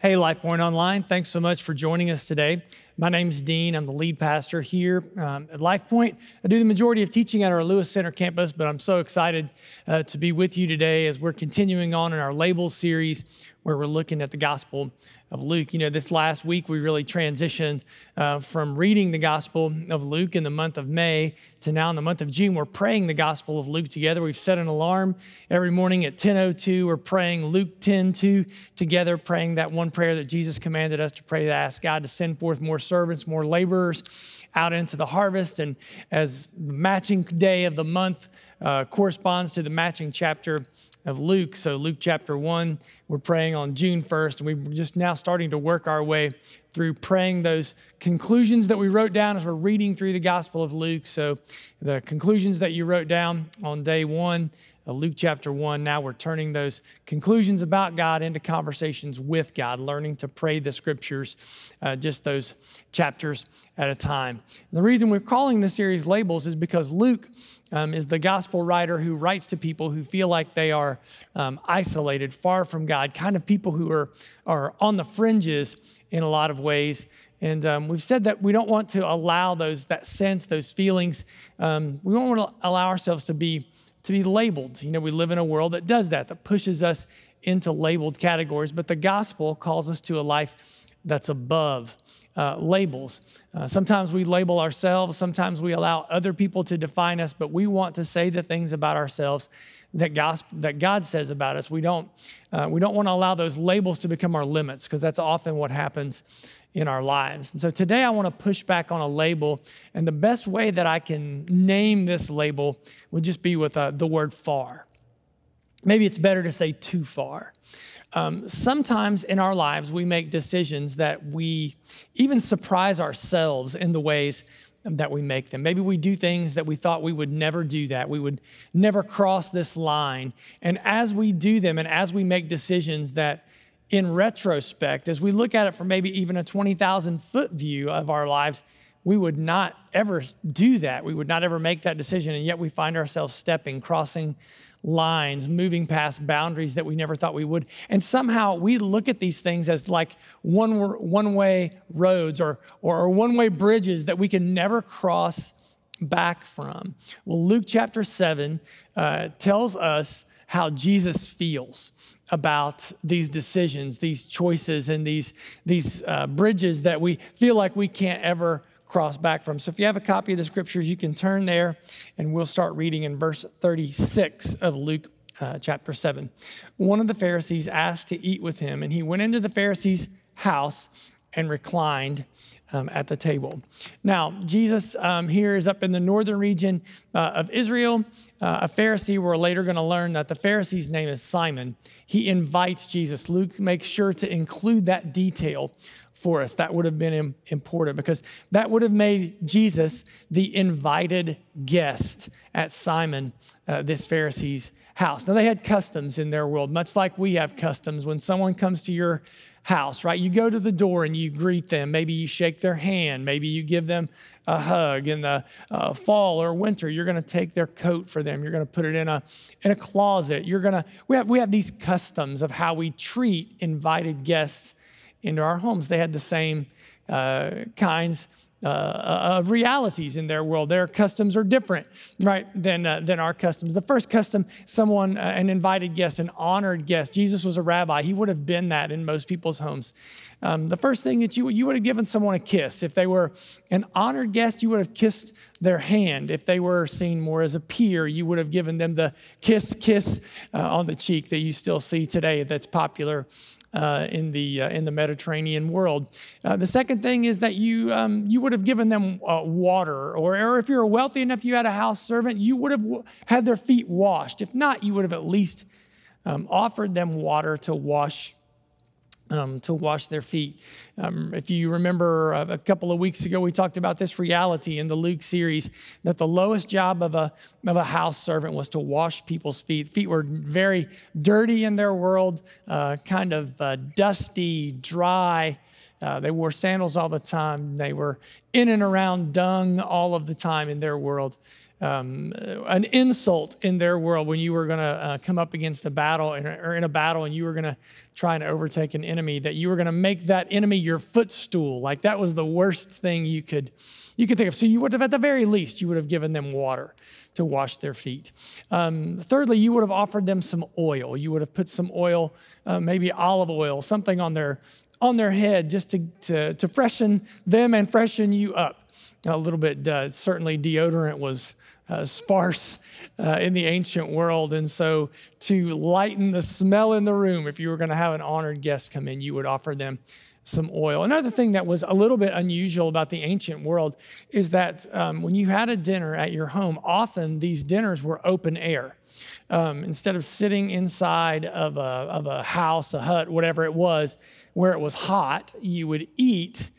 Hey, LifePoint Online, thanks so much for joining us today. My name's Dean. I'm the lead pastor here um, at LifePoint. I do the majority of teaching at our Lewis Center campus, but I'm so excited uh, to be with you today as we're continuing on in our label series where we're looking at the Gospel of Luke. You know, this last week we really transitioned uh, from reading the Gospel of Luke in the month of May to now in the month of June. We're praying the Gospel of Luke together. We've set an alarm every morning at 10:02. We're praying Luke 10:2 together, praying that one prayer that Jesus commanded us to pray to ask God to send forth more servants, more laborers out into the harvest. And as matching day of the month uh, corresponds to the matching chapter of Luke. So, Luke chapter 1, we're praying on June 1st, and we're just now starting to work our way through praying those conclusions that we wrote down as we're reading through the Gospel of Luke. So, the conclusions that you wrote down on day one, Luke chapter 1, now we're turning those conclusions about God into conversations with God, learning to pray the scriptures, uh, just those chapters at a time. And the reason we're calling this series Labels is because Luke um, is the gospel writer who writes to people who feel like they are um, isolated, far from God, kind of people who are, are on the fringes in a lot of ways. And um, we've said that we don't want to allow those that sense, those feelings. Um, we don't want to allow ourselves to be to be labeled. You know, we live in a world that does that, that pushes us into labeled categories. But the gospel calls us to a life that's above uh, labels. Uh, sometimes we label ourselves, sometimes we allow other people to define us, but we want to say the things about ourselves that, gospel, that God says about us. We don't, uh, we don't want to allow those labels to become our limits because that's often what happens in our lives. And so today I want to push back on a label, and the best way that I can name this label would just be with uh, the word far. Maybe it's better to say too far. Um, sometimes in our lives, we make decisions that we even surprise ourselves in the ways that we make them. Maybe we do things that we thought we would never do that. We would never cross this line. And as we do them and as we make decisions that in retrospect, as we look at it from maybe even a 20,000 foot view of our lives, we would not ever do that. We would not ever make that decision. And yet we find ourselves stepping, crossing lines, moving past boundaries that we never thought we would. And somehow we look at these things as like one, one way roads or, or one way bridges that we can never cross back from. Well, Luke chapter 7 uh, tells us how Jesus feels about these decisions, these choices, and these, these uh, bridges that we feel like we can't ever cross back from. So if you have a copy of the scriptures, you can turn there and we'll start reading in verse 36 of Luke uh, chapter 7. One of the Pharisees asked to eat with him, and he went into the Pharisee's house and reclined um, at the table. Now, Jesus um, here is up in the northern region uh, of Israel. Uh, a Pharisee, we're later going to learn that the Pharisee's name is Simon. He invites Jesus. Luke makes sure to include that detail for us. That would have been important because that would have made Jesus the invited guest at Simon, uh, this Pharisee's house. Now, they had customs in their world, much like we have customs. When someone comes to your house, right, you go to the door and you greet them. Maybe you shake their hand. Maybe you give them a hug. In the uh, fall or winter, you're going to take their coat for them. You're going to put it in a, in a closet. You're going to, we have, we have these customs of how we treat invited guests into our homes. They had the same uh, kinds uh, of realities in their world. Their customs are different, right, than, uh, than our customs. The first custom, someone, uh, an invited guest, an honored guest. Jesus was a rabbi. He would have been that in most people's homes. Um, the first thing that you, you would have given someone a kiss. If they were an honored guest, you would have kissed their hand. If they were seen more as a peer, you would have given them the kiss, kiss uh, on the cheek that you still see today that's popular uh, in, the, uh, in the Mediterranean world. Uh, the second thing is that you, um, you would have given them uh, water, or, or if you're wealthy enough, you had a house servant, you would have had their feet washed. If not, you would have at least um, offered them water to wash um, to wash their feet. Um, if you remember uh, a couple of weeks ago, we talked about this reality in the Luke series that the lowest job of a, of a house servant was to wash people's feet. Feet were very dirty in their world, uh, kind of uh, dusty, dry. Uh, they wore sandals all the time. They were in and around dung all of the time in their world. Um, an insult in their world when you were going to uh, come up against a battle or in a battle and you were going to try and overtake an enemy, that you were going to make that enemy your footstool. Like that was the worst thing you could you could think of. So you would have, at the very least, you would have given them water to wash their feet. Um, thirdly, you would have offered them some oil. You would have put some oil, uh, maybe olive oil, something on their on their head just to, to, to freshen them and freshen you up a little bit. Uh, certainly, deodorant was uh, sparse uh, in the ancient world. And so, to lighten the smell in the room, if you were going to have an honored guest come in, you would offer them some oil. Another thing that was a little bit unusual about the ancient world is that um, when you had a dinner at your home, often these dinners were open air. Um, instead of sitting inside of a, of a house, a hut, whatever it was, where it was hot, you would eat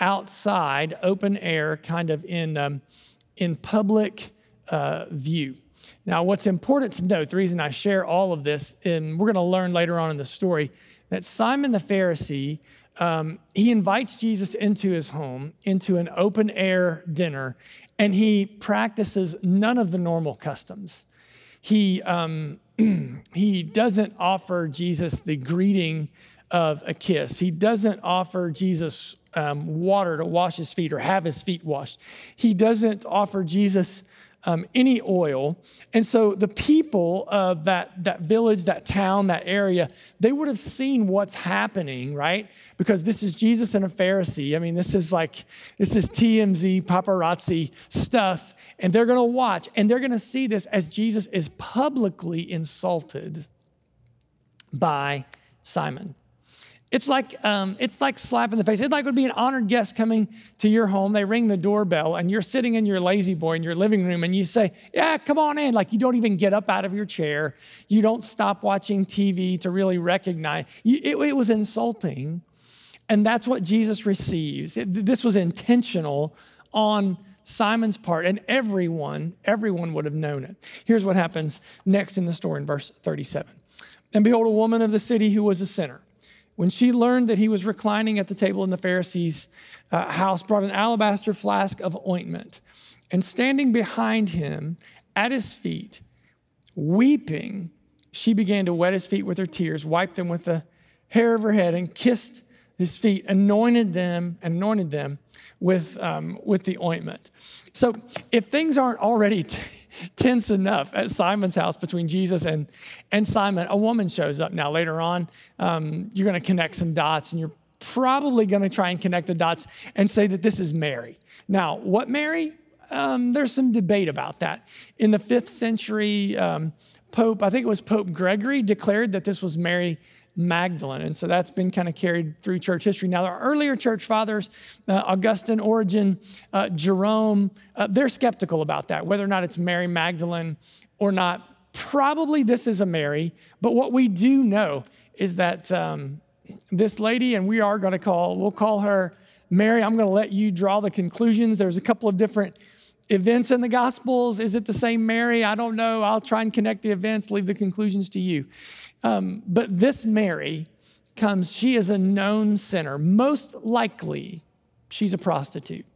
outside, open air, kind of in, um, in public uh, view. Now, what's important to note, the reason I share all of this, and we're going to learn later on in the story, that Simon the Pharisee, um, he invites Jesus into his home, into an open air dinner, and he practices none of the normal customs. He, um, he doesn't offer Jesus the greeting of a kiss. He doesn't offer Jesus um, water to wash his feet or have his feet washed. He doesn't offer Jesus um, any oil. And so the people of that, that village, that town, that area, they would have seen what's happening, right? Because this is Jesus and a Pharisee. I mean, this is like, this is TMZ, paparazzi stuff. And they're going to watch and they're going to see this as Jesus is publicly insulted by Simon. It's like, um, it's like slap in the face. It's like it would be an honored guest coming to your home. They ring the doorbell and you're sitting in your La-Z-Boy in your living room and you say, Yeah, come on in. Like you don't even get up out of your chair. You don't stop watching TV to really recognize. it, it was insulting. And that's what Jesus receives. It, this was intentional on Simon's part, and everyone, everyone would have known it. Here's what happens next in the story in verse 37. And behold, a woman of the city who was a sinner when she learned that he was reclining at the table in the Pharisee's uh, house, brought an alabaster flask of ointment, and standing behind him at his feet, weeping, she began to wet his feet with her tears, wiped them with the hair of her head, and kissed his feet, anointed them, anointed them with, um, with the ointment. So if things aren't already t- tense enough at Simon's house between Jesus and, and Simon. A woman shows up now later on. Um, you're going to connect some dots and you're probably going to try and connect the dots and say that this is Mary. Now, what Mary? Um, there's some debate about that. In the fifth century, um, Pope, I think it was Pope Gregory, declared that this was Mary Magdalene. And so that's been kind of carried through church history. Now, our earlier church fathers, uh, Augustine, Origen, uh, Jerome, uh, they're skeptical about that, whether or not it's Mary Magdalene or not. Probably this is a Mary, but what we do know is that um, this lady, and we are going to call, we'll call her Mary. I'm going to let you draw the conclusions. There's a couple of different events in the Gospels. Is it the same Mary? I don't know. I'll try and connect the events, leave the conclusions to you. Um, but this Mary comes, she is a known sinner. Most likely, she's a prostitute.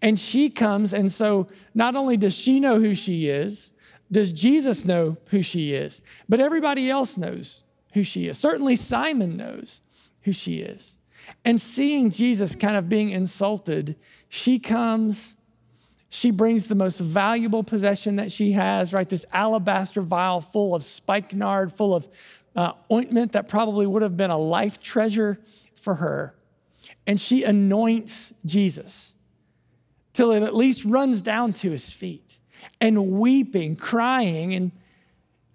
And she comes, and so not only does she know who she is, does Jesus know who she is, but everybody else knows who she is. Certainly, Simon knows who she is. And seeing Jesus kind of being insulted, she comes she brings the most valuable possession that she has, right? This alabaster vial full of spikenard, full of uh, ointment that probably would have been a life treasure for her. And she anoints Jesus till it at least runs down to his feet. And weeping, crying, and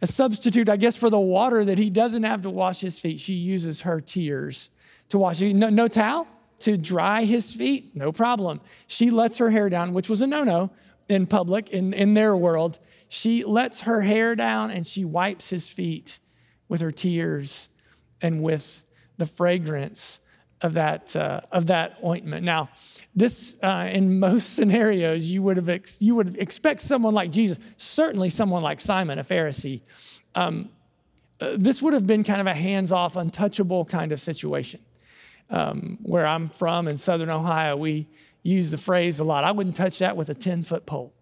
a substitute, I guess, for the water that he doesn't have to wash his feet, she uses her tears to wash. No, no towel? To dry his feet, no problem. She lets her hair down, which was a no no in public, in, in their world. She lets her hair down and she wipes his feet with her tears and with the fragrance of that, uh, of that ointment. Now, this, uh, in most scenarios, you would, have ex- you would expect someone like Jesus, certainly someone like Simon, a Pharisee. Um, uh, this would have been kind of a hands off, untouchable kind of situation um, where I'm from in Southern Ohio, we use the phrase a lot I wouldn't touch that with a 10 foot pole.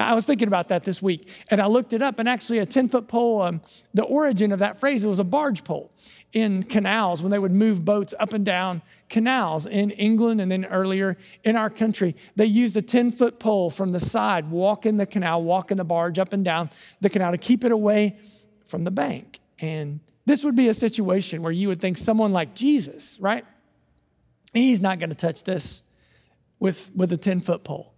I was thinking about that this week and I looked it up, and actually, a 10 foot pole, um, the origin of that phrase, it was a barge pole in canals when they would move boats up and down canals in England and then earlier in our country. They used a 10 foot pole from the side, walking the canal, walking the barge up and down the canal to keep it away from the bank. And this would be a situation where you would think someone like Jesus, right? He's not going to touch this with, with a 10 foot pole.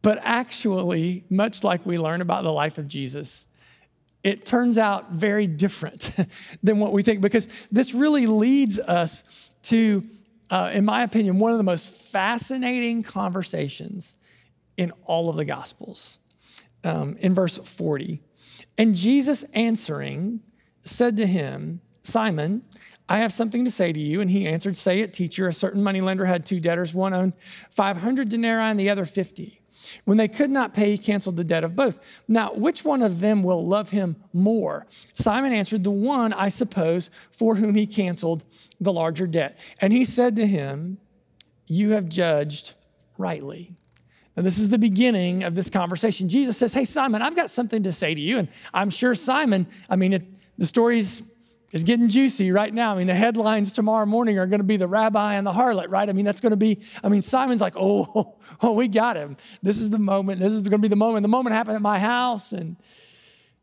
But actually, much like we learn about the life of Jesus, it turns out very different than what we think because this really leads us to, uh, in my opinion, one of the most fascinating conversations in all of the Gospels. Um, in verse 40, and Jesus answering said to him, Simon, I have something to say to you. And he answered, Say it, teacher. A certain moneylender had two debtors. One owned 500 denarii and the other 50. When they could not pay, he canceled the debt of both. Now, which one of them will love him more? Simon answered, The one, I suppose, for whom he canceled the larger debt. And he said to him, You have judged rightly. Now, this is the beginning of this conversation. Jesus says, Hey, Simon, I've got something to say to you. And I'm sure Simon, I mean, it, the story's is getting juicy right now. I mean, the headlines tomorrow morning are going to be the rabbi and the harlot, right? I mean, that's going to be, I mean, Simon's like, oh, oh, we got him. This is the moment. This is going to be the moment. The moment happened at my house. And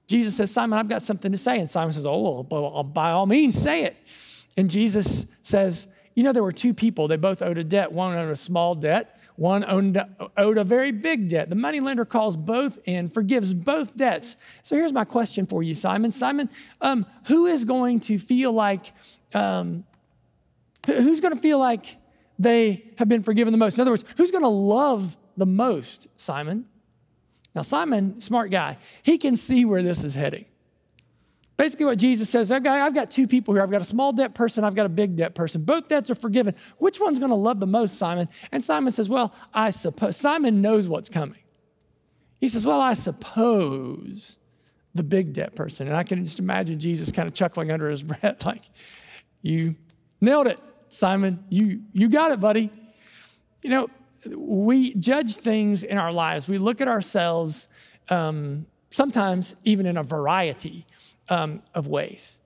Jesus says, Simon, I've got something to say. And Simon says, oh, well, by all means, say it. And Jesus says, you know, there were two people. They both owed a debt. One owed a small debt one owed, owed a very big debt. The moneylender calls both in, forgives both debts. So here's my question for you, Simon. Simon, um, who is going to feel like, um, who's going to feel like they have been forgiven the most? In other words, who's going to love the most, Simon? Now, Simon, smart guy, he can see where this is heading. Basically, what Jesus says, I've got, I've got two people here. I've got a small debt person, I've got a big debt person. Both debts are forgiven. Which one's going to love the most, Simon? And Simon says, Well, I suppose. Simon knows what's coming. He says, Well, I suppose the big debt person. And I can just imagine Jesus kind of chuckling under his breath, like, You nailed it, Simon. You, you got it, buddy. You know, we judge things in our lives, we look at ourselves um, sometimes even in a variety um, of ways.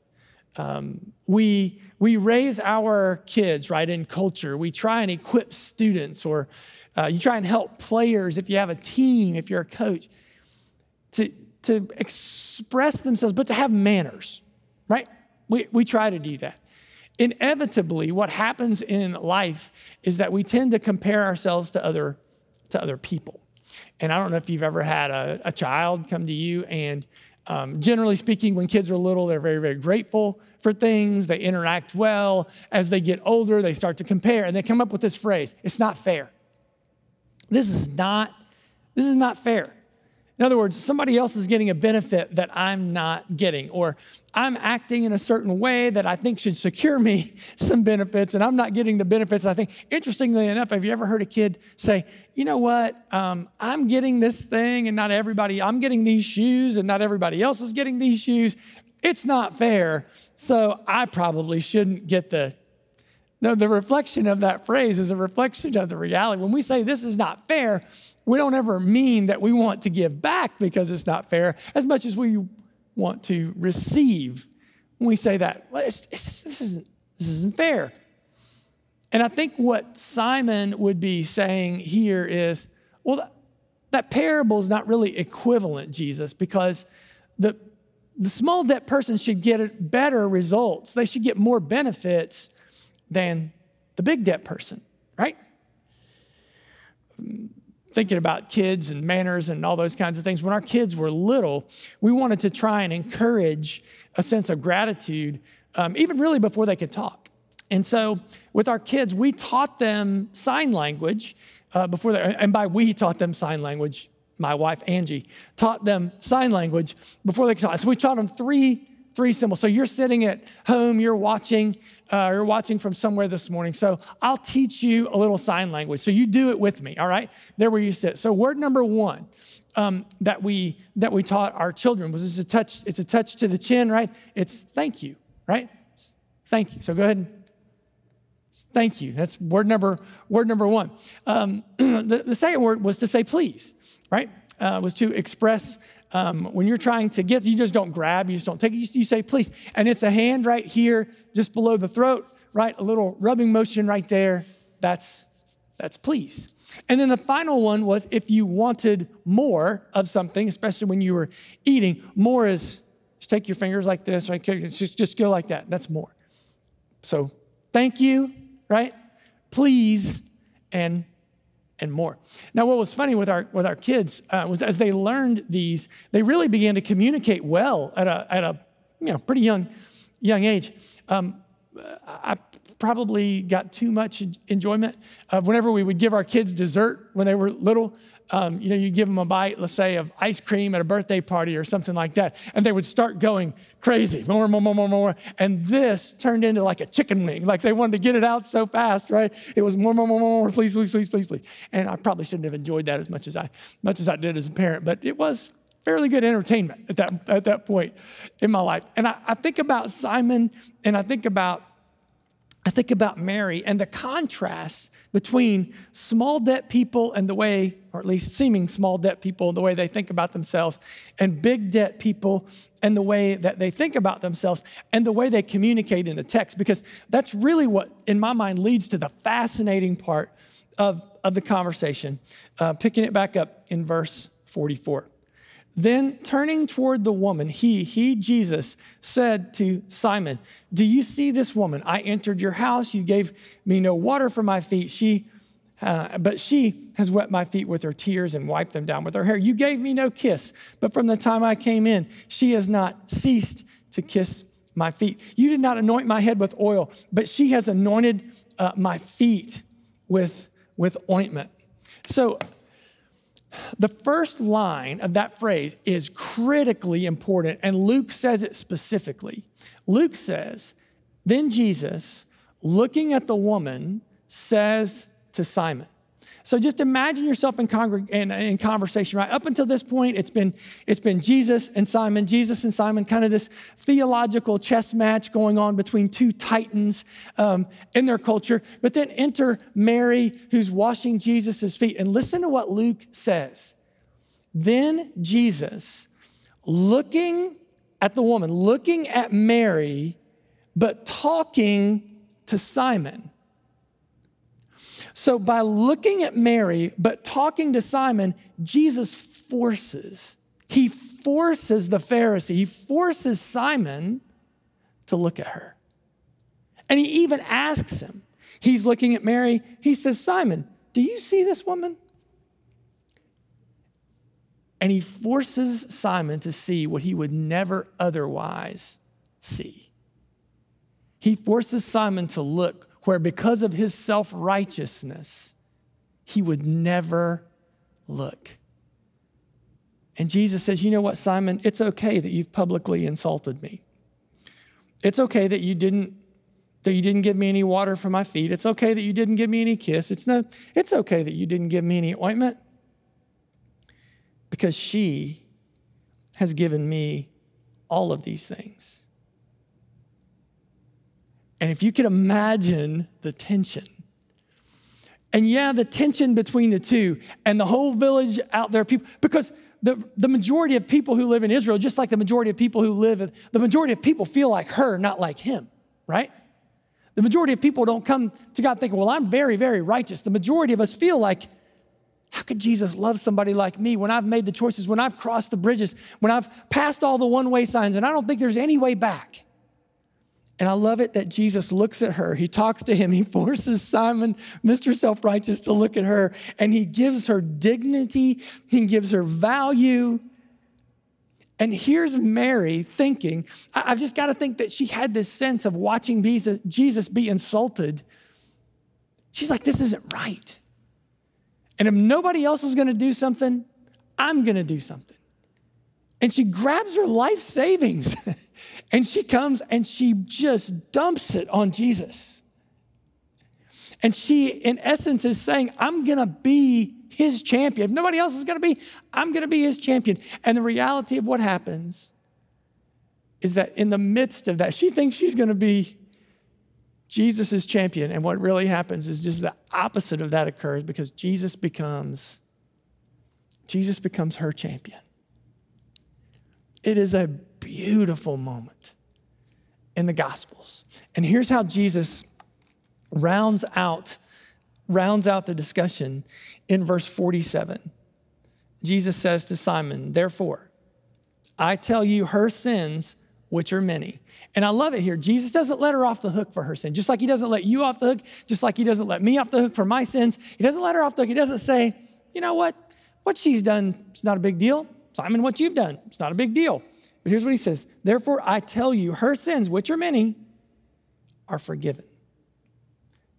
Um, we, we raise our kids, right, in culture. We try and equip students, or uh, you try and help players if you have a team, if you're a coach, to, to express themselves, but to have manners, right? We, we try to do that. Inevitably, what happens in life is that we tend to compare ourselves to other, to other people. And I don't know if you've ever had a, a child come to you and um, generally speaking, when kids are little, they're very, very grateful for things. They interact well. As they get older, they start to compare and they come up with this phrase it's not fair. This is not, this is not fair. In other words, somebody else is getting a benefit that I'm not getting, or I'm acting in a certain way that I think should secure me some benefits, and I'm not getting the benefits I think. Interestingly enough, have you ever heard a kid say, you know what, um, I'm getting this thing, and not everybody, I'm getting these shoes, and not everybody else is getting these shoes. It's not fair, so I probably shouldn't get the. No, the reflection of that phrase is a reflection of the reality. When we say this is not fair, we don't ever mean that we want to give back because it's not fair as much as we want to receive. When we say that, well, it's, it's, this, isn't, this isn't fair. And I think what Simon would be saying here is, well, that, that parable is not really equivalent, Jesus, because the, the small debt person should get better results. They should get more benefits than the big debt person, right? thinking about kids and manners and all those kinds of things. When our kids were little, we wanted to try and encourage a sense of gratitude, um, even really before they could talk. And so with our kids, we taught them sign language uh, before they, and by we taught them sign language, my wife Angie taught them sign language before they could talk. So we taught them three three symbols. So you're sitting at home, you're watching, uh, you're watching from somewhere this morning. So I'll teach you a little sign language. So you do it with me, all right? There where you sit. So word number one um, that we that we taught our children was it's a touch. It's a touch to the chin, right? It's thank you, right? Thank you. So go ahead. And, thank you. That's word number word number one. Um, the, the second word was to say please, right? uh, was to express um, when you're trying to get, you just don't grab, you just don't take it, you, you say please. And it's a hand right here, just below the throat, right? A little rubbing motion right there. That's, that's please. And then the final one was if you wanted more of something, especially when you were eating, more is just take your fingers like this, right? Just, just go like that. That's more. So thank you, right? Please, and and more. Now, what was funny with our with our kids uh, was as they learned these, they really began to communicate well at a at a you know pretty young young age. Um, I probably got too much enjoyment of whenever we would give our kids dessert when they were little um, you know, you give them a bite, let's say, of ice cream at a birthday party or something like that, and they would start going crazy, more, more, more, more, more. And this turned into like a chicken wing. Like they wanted to get it out so fast, right? It was more, more, more, more, more, please, please, please, please, please. And I probably shouldn't have enjoyed that as much as I, much as I did as a parent, but it was fairly good entertainment at that, at that point in my life. And I, I think about Simon and I think about I think about Mary and the contrast between small debt people and the way, or at least seeming small debt people, the way they think about themselves, and big debt people and the way that they think about themselves and the way they communicate in the text, because that's really what, in my mind, leads to the fascinating part of, of the conversation. Uh, picking it back up in verse 44. Then turning toward the woman, he, he, Jesus, said to Simon, Do you see this woman? I entered your house. You gave me no water for my feet. She, uh, but she has wet my feet with her tears and wiped them down with her hair. You gave me no kiss, but from the time I came in, she has not ceased to kiss my feet. You did not anoint my head with oil, but she has anointed uh, my feet with, with ointment. So the first line of that phrase is critically important, and Luke says it specifically. Luke says, Then Jesus, looking at the woman, says to Simon, so just imagine yourself in, congreg- in, in, conversation, right? Up until this point, it's been, it's been Jesus and Simon, Jesus and Simon, kind of this theological chess match going on between two titans um, in their culture. But then enter Mary, who's washing Jesus' feet. And listen to what Luke says. Then Jesus, looking at the woman, looking at Mary, but talking to Simon, so, by looking at Mary, but talking to Simon, Jesus forces, he forces the Pharisee, he forces Simon to look at her. And he even asks him, he's looking at Mary, he says, Simon, do you see this woman? And he forces Simon to see what he would never otherwise see. He forces Simon to look where because of his self righteousness, he would never look. And Jesus says, You know what, Simon? It's okay that you've publicly insulted me. It's okay that you didn't that you didn't give me any water for my feet. It's okay that you didn't give me any kiss. It's no it's okay that you didn't give me any ointment. Because she has given me all of these things. And if you could imagine the tension, and yeah, the tension between the two and the whole village out there, people, because the, the majority of people who live in Israel, just like the majority of people who live, the majority of people feel like her, not like him, right? The majority of people don't come to God thinking, well, I'm very, very righteous. The majority of us feel like, how could Jesus love somebody like me when I've made the choices, when I've crossed the bridges, when I've passed all the one way signs, and I don't think there's any way back? And I love it that Jesus looks at her. He talks to him. He forces Simon, Mr. Self Righteous, to look at her and he gives her dignity. He gives her value. And here's Mary thinking, I've just got to think that she had this sense of watching Jesus be insulted. She's like, this isn't right. And if nobody else is going to do something, I'm going to do something. And she grabs her life savings. And she comes and she just dumps it on Jesus. And she, in essence, is saying, I'm gonna be his champion. If nobody else is gonna be, I'm gonna be his champion. And the reality of what happens is that in the midst of that, she thinks she's gonna be Jesus' champion. And what really happens is just the opposite of that occurs because Jesus becomes Jesus becomes her champion. It is a beautiful moment in the Gospels. And here's how Jesus rounds out rounds out the discussion in verse 47. Jesus says to Simon, "Therefore, I tell you her sins, which are many." And I love it here. Jesus doesn't let her off the hook for her sin. Just like he doesn't let you off the hook, just like he doesn't let me off the hook for my sins. He doesn't let her off the hook. He doesn't say, "You know what? What she's done is not a big deal. Simon, what you've done, it's not a big deal." But here's what he says Therefore, I tell you, her sins, which are many, are forgiven.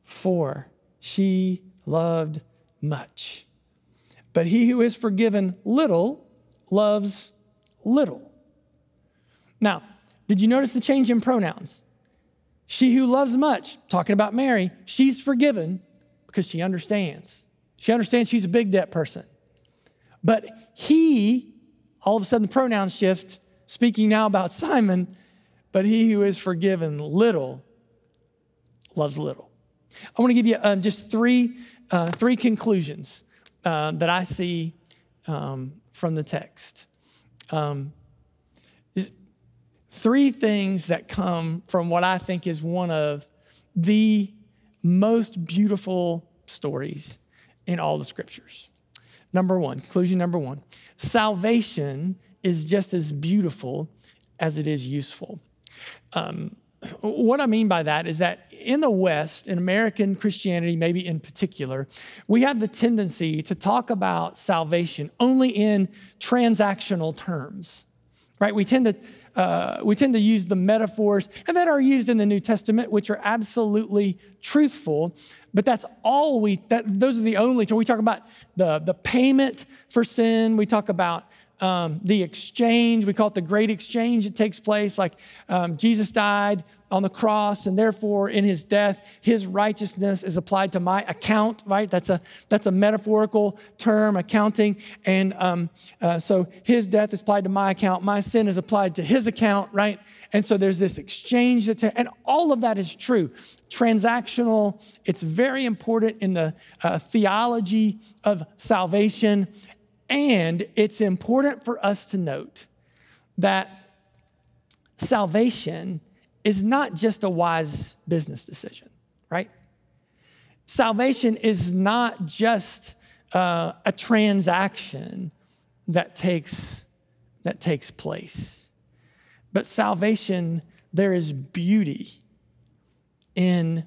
For she loved much. But he who is forgiven little loves little. Now, did you notice the change in pronouns? She who loves much, talking about Mary, she's forgiven because she understands. She understands she's a big debt person. But he, all of a sudden the pronouns shift speaking now about Simon, but he who is forgiven little loves little. I want to give you um, just three, uh, three conclusions uh, that I see um, from the text. Um, three things that come from what I think is one of the most beautiful stories in all the scriptures. Number one, conclusion number one salvation is just as beautiful as it is useful. Um, what I mean by that is that in the West, in American Christianity, maybe in particular, we have the tendency to talk about salvation only in transactional terms, right? We tend to uh, we tend to use the metaphors and that are used in the New Testament, which are absolutely truthful. But that's all we. That those are the only. So we talk about the the payment for sin. We talk about um, the exchange. We call it the great exchange that takes place. Like um, Jesus died on the cross, and therefore in his death, his righteousness is applied to my account. Right? That's a that's a metaphorical term, accounting. And um, uh, so his death is applied to my account. My sin is applied to his account. Right? And so there's this exchange that's and all of that is true. Transactional. It's very important in the uh, theology of salvation and it's important for us to note that salvation is not just a wise business decision, right? Salvation is not just uh, a transaction that takes, that takes place, but salvation, there is beauty in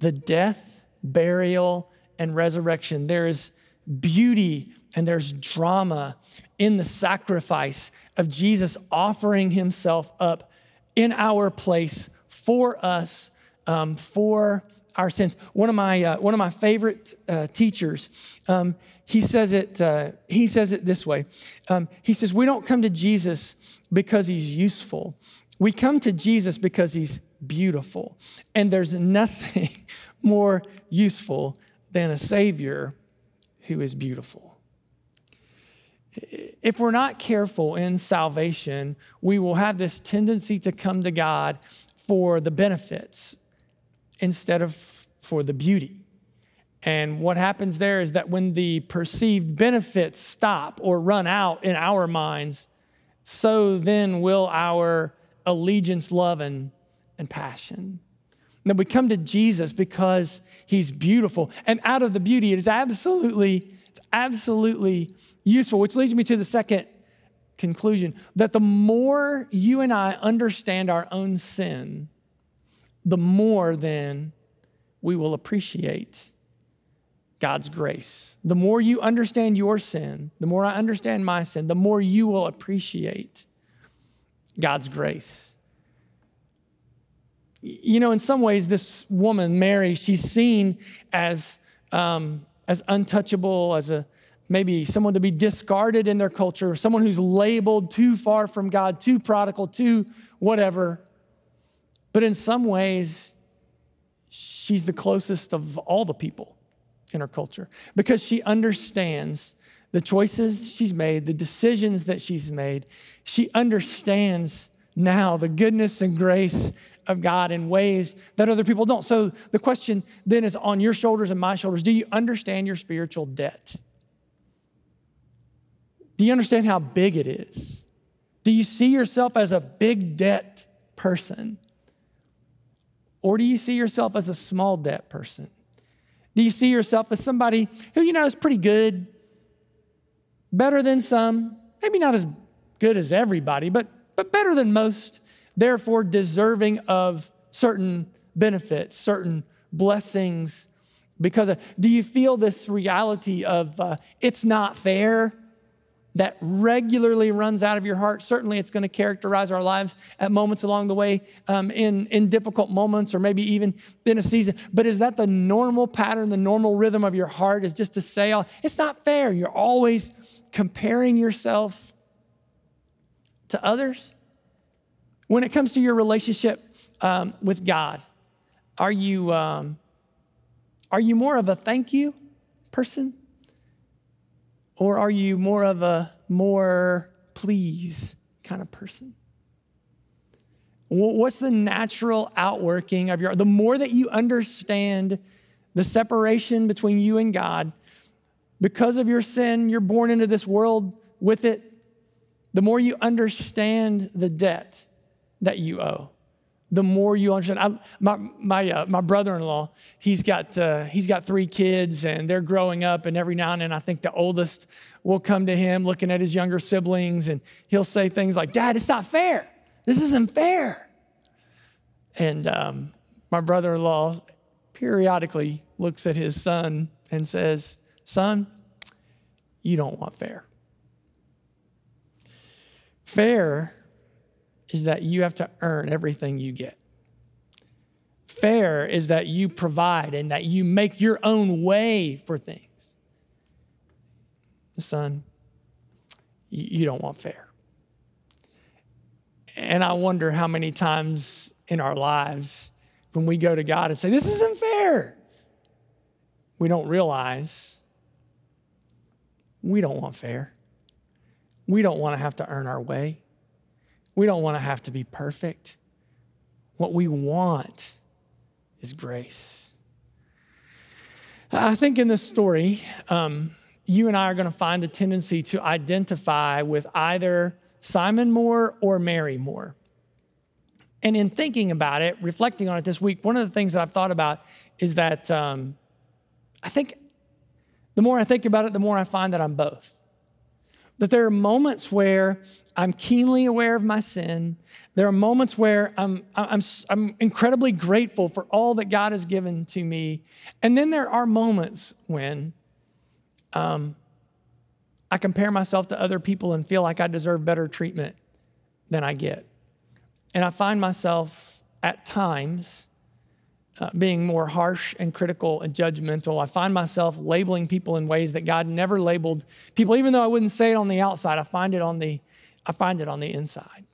the death, burial, and resurrection. There is beauty and there's drama in the sacrifice of Jesus offering himself up in our place for us, um, for our sins. One of my, uh, one of my favorite uh, teachers, um, he, says it, uh, he says it this way. Um, he says, We don't come to Jesus because he's useful. We come to Jesus because he's beautiful. And there's nothing more useful than a Savior who is beautiful if we're not careful in salvation, we will have this tendency to come to God for the benefits instead of for the beauty. And what happens there is that when the perceived benefits stop or run out in our minds, so then will our allegiance, love, and, and passion. Then we come to Jesus because he's beautiful. And out of the beauty, it is absolutely, it's absolutely useful, which leads me to the second conclusion that the more you and I understand our own sin, the more then we will appreciate God's grace. The more you understand your sin, the more I understand my sin, the more you will appreciate God's grace. You know, in some ways, this woman, Mary, she's seen as, um, as untouchable, as a maybe someone to be discarded in their culture, someone who's labeled too far from God, too prodigal, too whatever. But in some ways, she's the closest of all the people in her culture because she understands the choices she's made, the decisions that she's made. She understands now the goodness and grace of God in ways that other people don't. So the question then is on your shoulders and my shoulders do you understand your spiritual debt? Do you understand how big it is? Do you see yourself as a big debt person? Or do you see yourself as a small debt person? Do you see yourself as somebody who, you know, is pretty good, better than some, maybe not as good as everybody, but, but better than most, therefore deserving of certain benefits, certain blessings? Because of, do you feel this reality of uh, it's not fair? that regularly runs out of your heart. Certainly, it's going to characterize our lives at moments along the way, um, in, in difficult moments, or maybe even in a season. But is that the normal pattern, the normal rhythm of your heart? Is just to say, oh, it's not fair. You're always comparing yourself to others. When it comes to your relationship um, with God, are you, um, are you more of a thank you person? Or are you more of a more please kind of person? What's the natural outworking of your the more that you understand the separation between you and God because of your sin, you're born into this world with it. The more you understand the debt that you owe, the more you understand. I, my my, uh, my brother-in-law, he's got uh, he's got three kids, and they're growing up. And every now and then, I think the oldest will come to him, looking at his younger siblings, and he'll say things like, "Dad, it's not fair. This isn't fair." And um, my brother-in-law periodically looks at his son and says, "Son, you don't want fair. Fair." Is that you have to earn everything you get. Fair is that you provide and that you make your own way for things. The son, you don't want fair. And I wonder how many times in our lives when we go to God and say, This isn't fair, we don't realize we don't want fair. We don't want to have to earn our way. We don't want to have to be perfect. What we want is grace. I think in this story, um, you and I are going to find a tendency to identify with either Simon more or Mary more. And in thinking about it, reflecting on it this week, one of the things that I've thought about is that um, I think the more I think about it, the more I find that I'm both. That there are moments where I'm keenly aware of my sin. There are moments where I'm, I'm, I'm incredibly grateful for all that God has given to me. And then there are moments when um, I compare myself to other people and feel like I deserve better treatment than I get. And I find myself at times uh, being more harsh and critical and judgmental. I find myself labeling people in ways that God never labeled people, even though I wouldn't say it on the outside. I find it on the, I find it on the inside.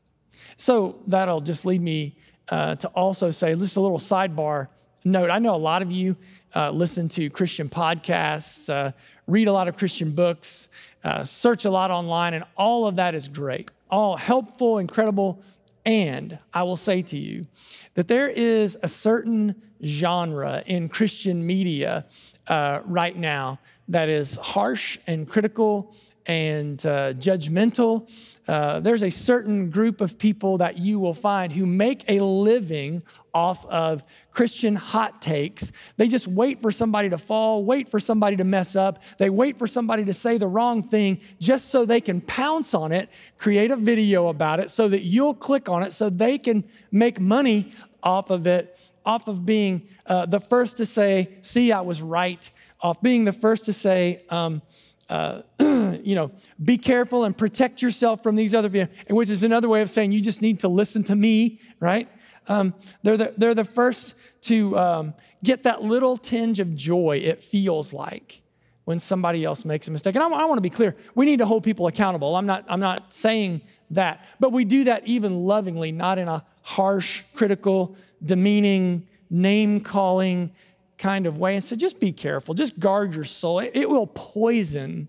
So that'll just lead me uh, to also say, just a little sidebar note. I know a lot of you uh, listen to Christian podcasts, uh, read a lot of Christian books, uh, search a lot online, and all of that is great. All helpful, incredible. And I will say to you that there is a certain genre in Christian media uh, right now that is harsh and critical and uh, judgmental. Uh, there's a certain group of people that you will find who make a living off of Christian hot takes. They just wait for somebody to fall, wait for somebody to mess up. They wait for somebody to say the wrong thing just so they can pounce on it, create a video about it so that you'll click on it so they can make money off of it off of being uh, the first to say, see, I was right, off being the first to say, um, uh, you know, be careful and protect yourself from these other people, which is another way of saying you just need to listen to me, right? Um, they're, the, they're the first to um, get that little tinge of joy it feels like when somebody else makes a mistake. And I, I want to be clear, we need to hold people accountable. I'm not, I'm not saying that, but we do that even lovingly, not in a harsh, critical, demeaning, name calling kind of way. And so just be careful, just guard your soul. It, will poison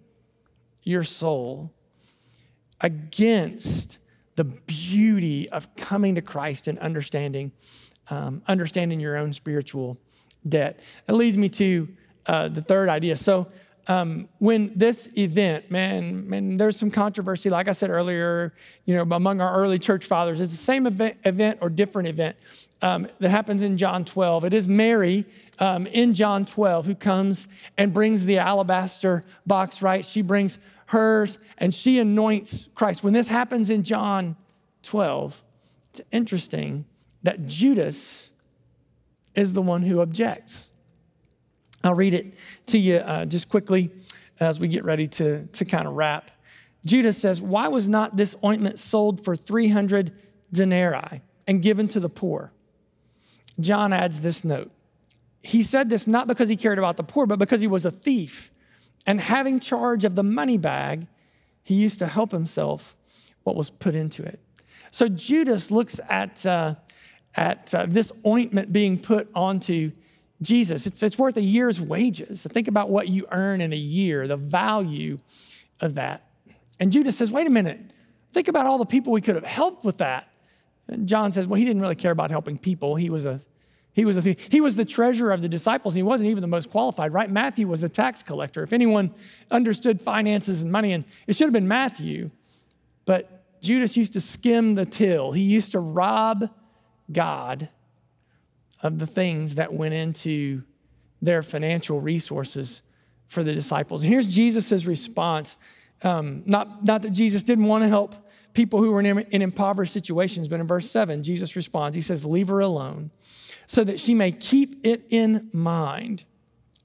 your soul against the beauty of coming to Christ and understanding, um, understanding your own spiritual debt. It leads me to uh, the third idea. So um, when this event, man, man, there's some controversy, like I said earlier, you know, among our early church fathers. It's the same event, event or different event um, that happens in John 12. It is Mary um, in John 12 who comes and brings the alabaster box, right? She brings hers and she anoints Christ. When this happens in John 12, it's interesting that Judas is the one who objects. I'll read it to you uh, just quickly as we get ready to, to kind of wrap. Judas says, Why was not this ointment sold for 300 denarii and given to the poor? John adds this note. He said this not because he cared about the poor, but because he was a thief. And having charge of the money bag, he used to help himself what was put into it. So Judas looks at, uh, at uh, this ointment being put onto Jesus. It's, it's worth a year's wages. So think about what you earn in a year, the value of that. And Judas says, wait a minute, think about all the people we could have helped with that. And John says, well, he didn't really care about helping people. He was a he was, a, he was the treasurer of the disciples. He wasn't even the most qualified, right? Matthew was the tax collector. If anyone understood finances and money, and it should have been Matthew, but Judas used to skim the till. He used to rob God of the things that went into their financial resources for the disciples. And here's Jesus' response. Um, not, not that Jesus didn't want to help people who were in, in impoverished situations, but in verse 7, Jesus responds. He says, Leave her alone so that she may keep it in mind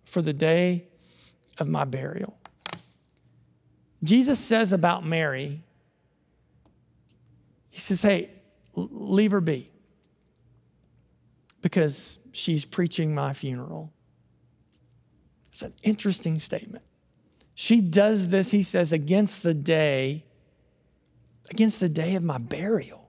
for the day of my burial. Jesus says about Mary, He says, Hey, leave her be because she's preaching my funeral. It's an interesting statement. She does this, he says, against the day, against the day of my burial.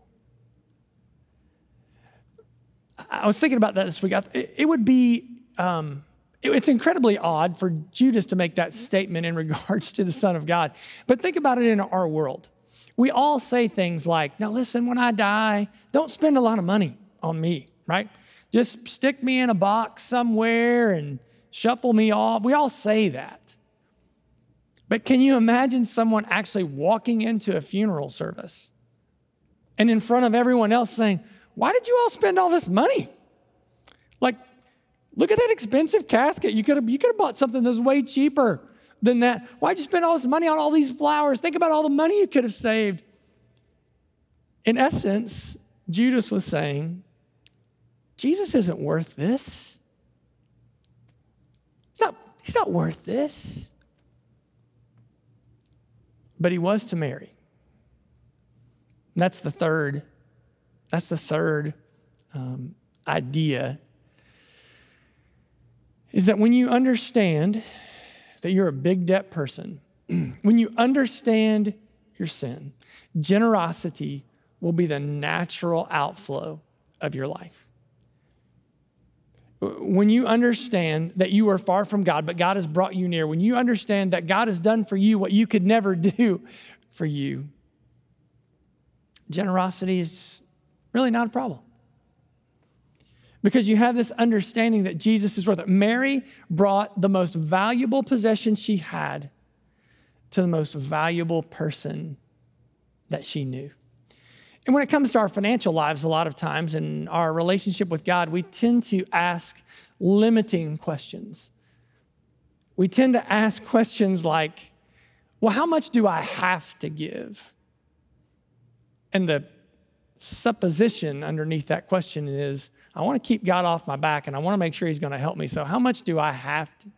I was thinking about that this week. It would be, um, it's incredibly odd for Judas to make that statement in regards to the Son of God. But think about it in our world. We all say things like, now listen, when I die, don't spend a lot of money on me, right? Just stick me in a box somewhere and shuffle me off. We all say that. But can you imagine someone actually walking into a funeral service and in front of everyone else saying, Why did you all spend all this money? Like, look at that expensive casket. You could have, you could have bought something that's way cheaper than that. Why'd you spend all this money on all these flowers? Think about all the money you could have saved. In essence, Judas was saying, Jesus isn't worth this. He's not, he's not worth this. But he was to Mary. That's the third. That's the third um, idea. Is that when you understand that you're a big debt person, when you understand your sin, generosity will be the natural outflow of your life when you understand that you are far from God, but God has brought you near, when you understand that God has done for you what you could never do for you, generosity is really not a problem. Because you have this understanding that Jesus is worth it. Mary brought the most valuable possession she had to the most valuable person that she knew. And when it comes to our financial lives, a lot of times in our relationship with God, we tend to ask limiting questions. We tend to ask questions like, well, how much do I have to give? And the supposition underneath that question is, I want to keep God off my back and I want to make sure He's going to help me. So, how much do I have to?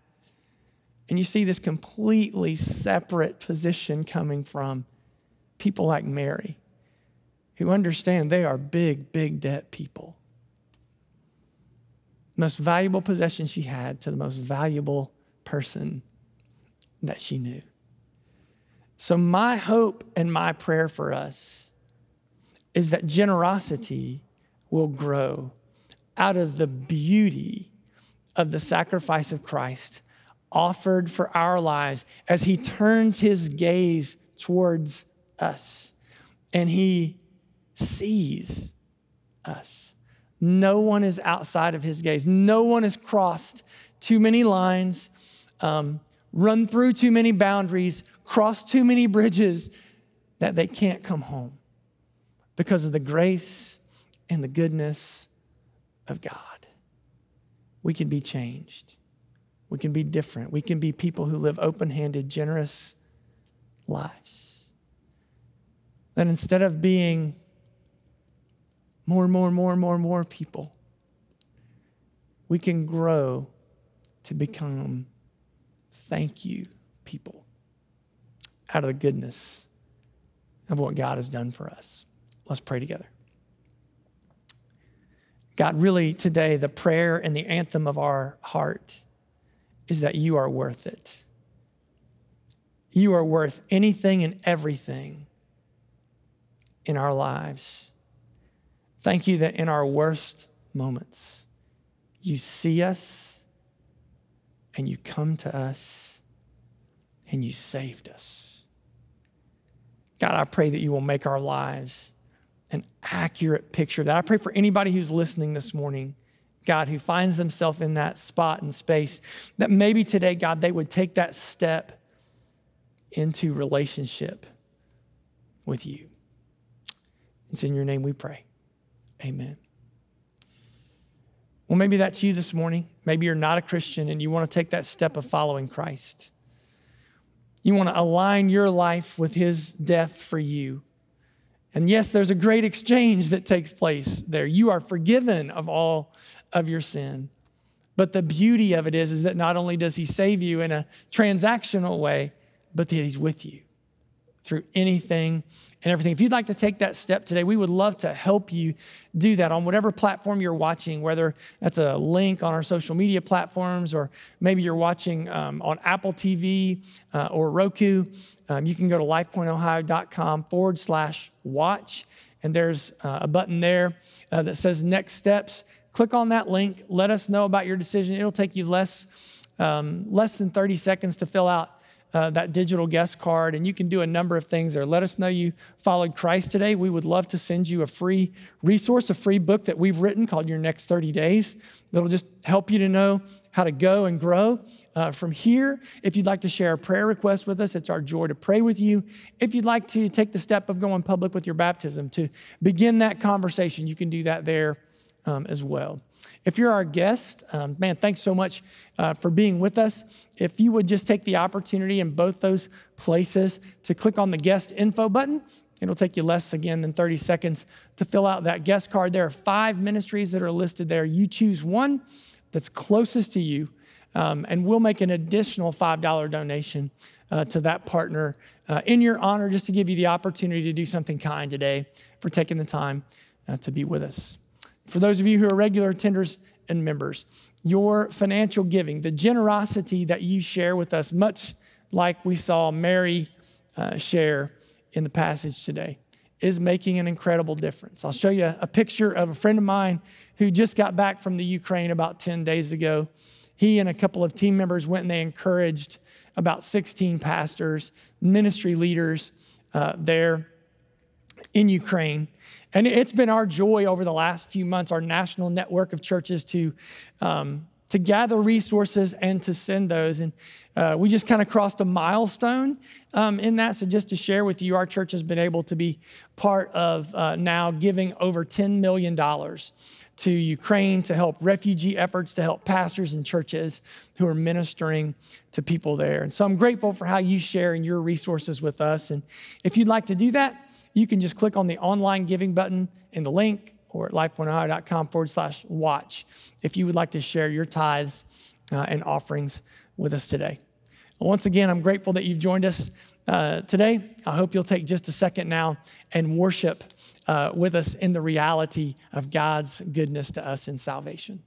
And you see this completely separate position coming from people like Mary who understand they are big, big debt people. Most valuable possession she had to the most valuable person that she knew. So, my hope and my prayer for us is that generosity will grow out of the beauty of the sacrifice of Christ offered for our lives as he turns his gaze towards us and he sees us. No one is outside of his gaze. No one has crossed too many lines um, run through too many boundaries, crossed too many bridges that they can't come home because of the grace and the goodness of God. We can be changed. We can be different. We can be people who live open handed, generous lives. That instead of being more and more and more and more and more people, we can grow to become thank you people out of the goodness of what God has done for us. Let's pray together. God, really today, the prayer and the anthem of our heart is that you are worth it. You are worth anything and everything in our lives. Thank you that in our worst moments, you see us and you come to us and you saved us. God, I pray that you will make our lives an accurate picture. That I pray for anybody who's listening this morning, God, who finds themselves in that spot and space, that maybe today, God, they would take that step into relationship with you. It's in your name we pray. Amen. Well, maybe that's you this morning. Maybe you're not a Christian and you want to take that step of following Christ. You want to align your life with his death for you. And yes, there's a great exchange that takes place there. You are forgiven of all of your sin. But the beauty of it is, is that not only does he save you in a transactional way, but that he's with you through anything and everything. If you'd like to take that step today, we would love to help you do that on whatever platform you're watching, whether that's a link on our social media platforms or maybe you're watching um, on Apple TV uh, or Roku. Um, you can go to lifepointohio.com forward slash watch, and there's uh, a button there uh, that says next steps. Click on that link. Let us know about your decision. It'll take you less, um, less than 30 seconds to fill out uh, that digital guest card, and you can do a number of things there. Let us know you followed Christ today. We would love to send you a free resource, a free book that we've written called Your Next 30 Days. That'll just help you to know how to go and grow uh, from here. If you'd like to share a prayer request with us, it's our joy to pray with you. If you'd like to take the step of going public with your baptism to begin that conversation, you can do that there um, as well. If you're our guest, um, man, thanks so much uh, for being with us. If you would just take the opportunity in both those places to click on the guest info button, it'll take you less again than 30 seconds to fill out that guest card. There are five ministries that are listed there. You choose one that's closest to you, um, and we'll make an additional $5 donation uh, to that partner uh, in your honor, just to give you the opportunity to do something kind today for taking the time uh, to be with us. For those of you who are regular attenders and members, your financial giving, the generosity that you share with us, much like we saw Mary uh, share in the passage today, is making an incredible difference. I'll show you a picture of a friend of mine who just got back from the Ukraine about 10 days ago. He and a couple of team members went and they encouraged about 16 pastors, ministry leaders uh, there in Ukraine. And it's been our joy over the last few months, our national network of churches, to, um, to gather resources and to send those. And uh, we just kind of crossed a milestone um, in that. So, just to share with you, our church has been able to be part of uh, now giving over $10 million to Ukraine to help refugee efforts, to help pastors and churches who are ministering to people there. And so, I'm grateful for how you share in your resources with us. And if you'd like to do that, you can just click on the online giving button in the link or at lifepointohio.com forward slash watch if you would like to share your tithes uh, and offerings with us today. Once again, I'm grateful that you've joined us uh, today. I hope you'll take just a second now and worship uh, with us in the reality of God's goodness to us in salvation.